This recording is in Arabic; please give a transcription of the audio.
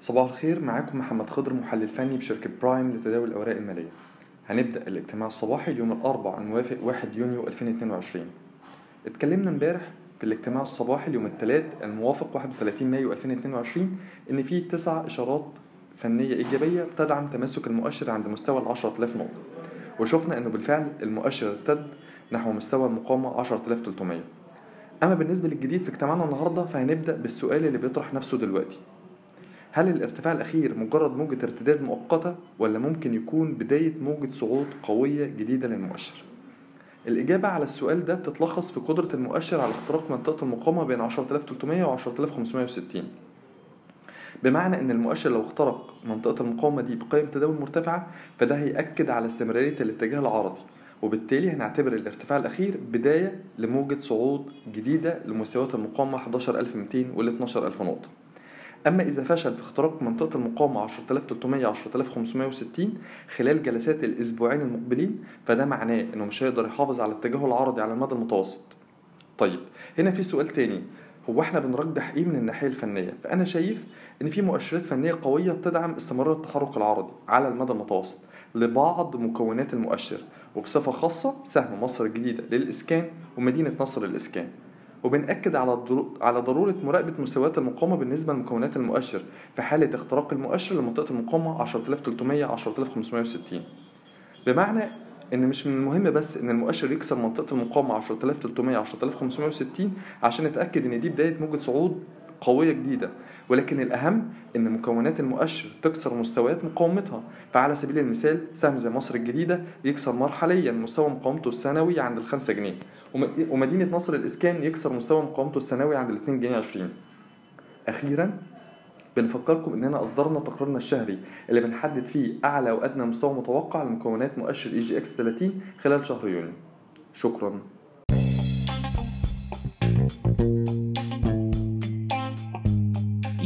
صباح الخير معاكم محمد خضر محلل فني بشركة برايم لتداول الأوراق المالية. هنبدأ الاجتماع الصباحي اليوم الأربعاء الموافق 1 يونيو 2022 اتكلمنا امبارح في الاجتماع الصباحي اليوم الثلاث الموافق 31 مايو 2022 إن في تسع إشارات فنية إيجابية بتدعم تماسك المؤشر عند مستوى ال 10000 نقطة. وشفنا إنه بالفعل المؤشر ارتد نحو مستوى المقاومة 10300 أما بالنسبة للجديد في اجتماعنا النهاردة فهنبدأ بالسؤال اللي بيطرح نفسه دلوقتي. هل الارتفاع الأخير مجرد موجة ارتداد مؤقتة ولا ممكن يكون بداية موجة صعود قوية جديدة للمؤشر؟ الإجابة على السؤال ده بتتلخص في قدرة المؤشر على اختراق منطقة المقاومة بين 10300 و 10560 بمعنى إن المؤشر لو اخترق منطقة المقاومة دي بقيم تداول مرتفعة فده هيأكد على استمرارية الاتجاه العرضي وبالتالي هنعتبر الارتفاع الأخير بداية لموجة صعود جديدة لمستويات المقاومة 11200 وال 12000 نقطة أما إذا فشل في اختراق منطقة المقاومة 10300 10560 خلال جلسات الأسبوعين المقبلين فده معناه إنه مش هيقدر يحافظ على اتجاهه العرضي على المدى المتوسط. طيب هنا في سؤال تاني هو إحنا بنرجح إيه من الناحية الفنية؟ فأنا شايف إن في مؤشرات فنية قوية بتدعم استمرار التحرك العرضي على المدى المتوسط لبعض مكونات المؤشر وبصفة خاصة سهم مصر الجديدة للإسكان ومدينة نصر للإسكان. وبنأكد على على ضرورة مراقبة مستويات المقاومة بالنسبة لمكونات المؤشر في حالة اختراق المؤشر لمنطقة المقاومة 10300 10560 بمعنى إن مش من المهم بس إن المؤشر يكسر منطقة المقاومة 10300 10560 عشان نتأكد إن دي بداية موجة صعود قوية جديدة. ولكن الأهم إن مكونات المؤشر تكسر مستويات مقاومتها. فعلى سبيل المثال سهم زي مصر الجديدة يكسر مرحليا مستوى مقاومته السنوي عند الخمسة جنيه. ومدينة نصر الإسكان يكسر مستوى مقاومته السنوي عند الاتنين جنيه عشرين. أخيرا بنفكركم إننا أصدرنا تقريرنا الشهري اللي بنحدد فيه أعلى وأدنى مستوى متوقع لمكونات مؤشر EGX 30 خلال شهر يونيو. شكرا.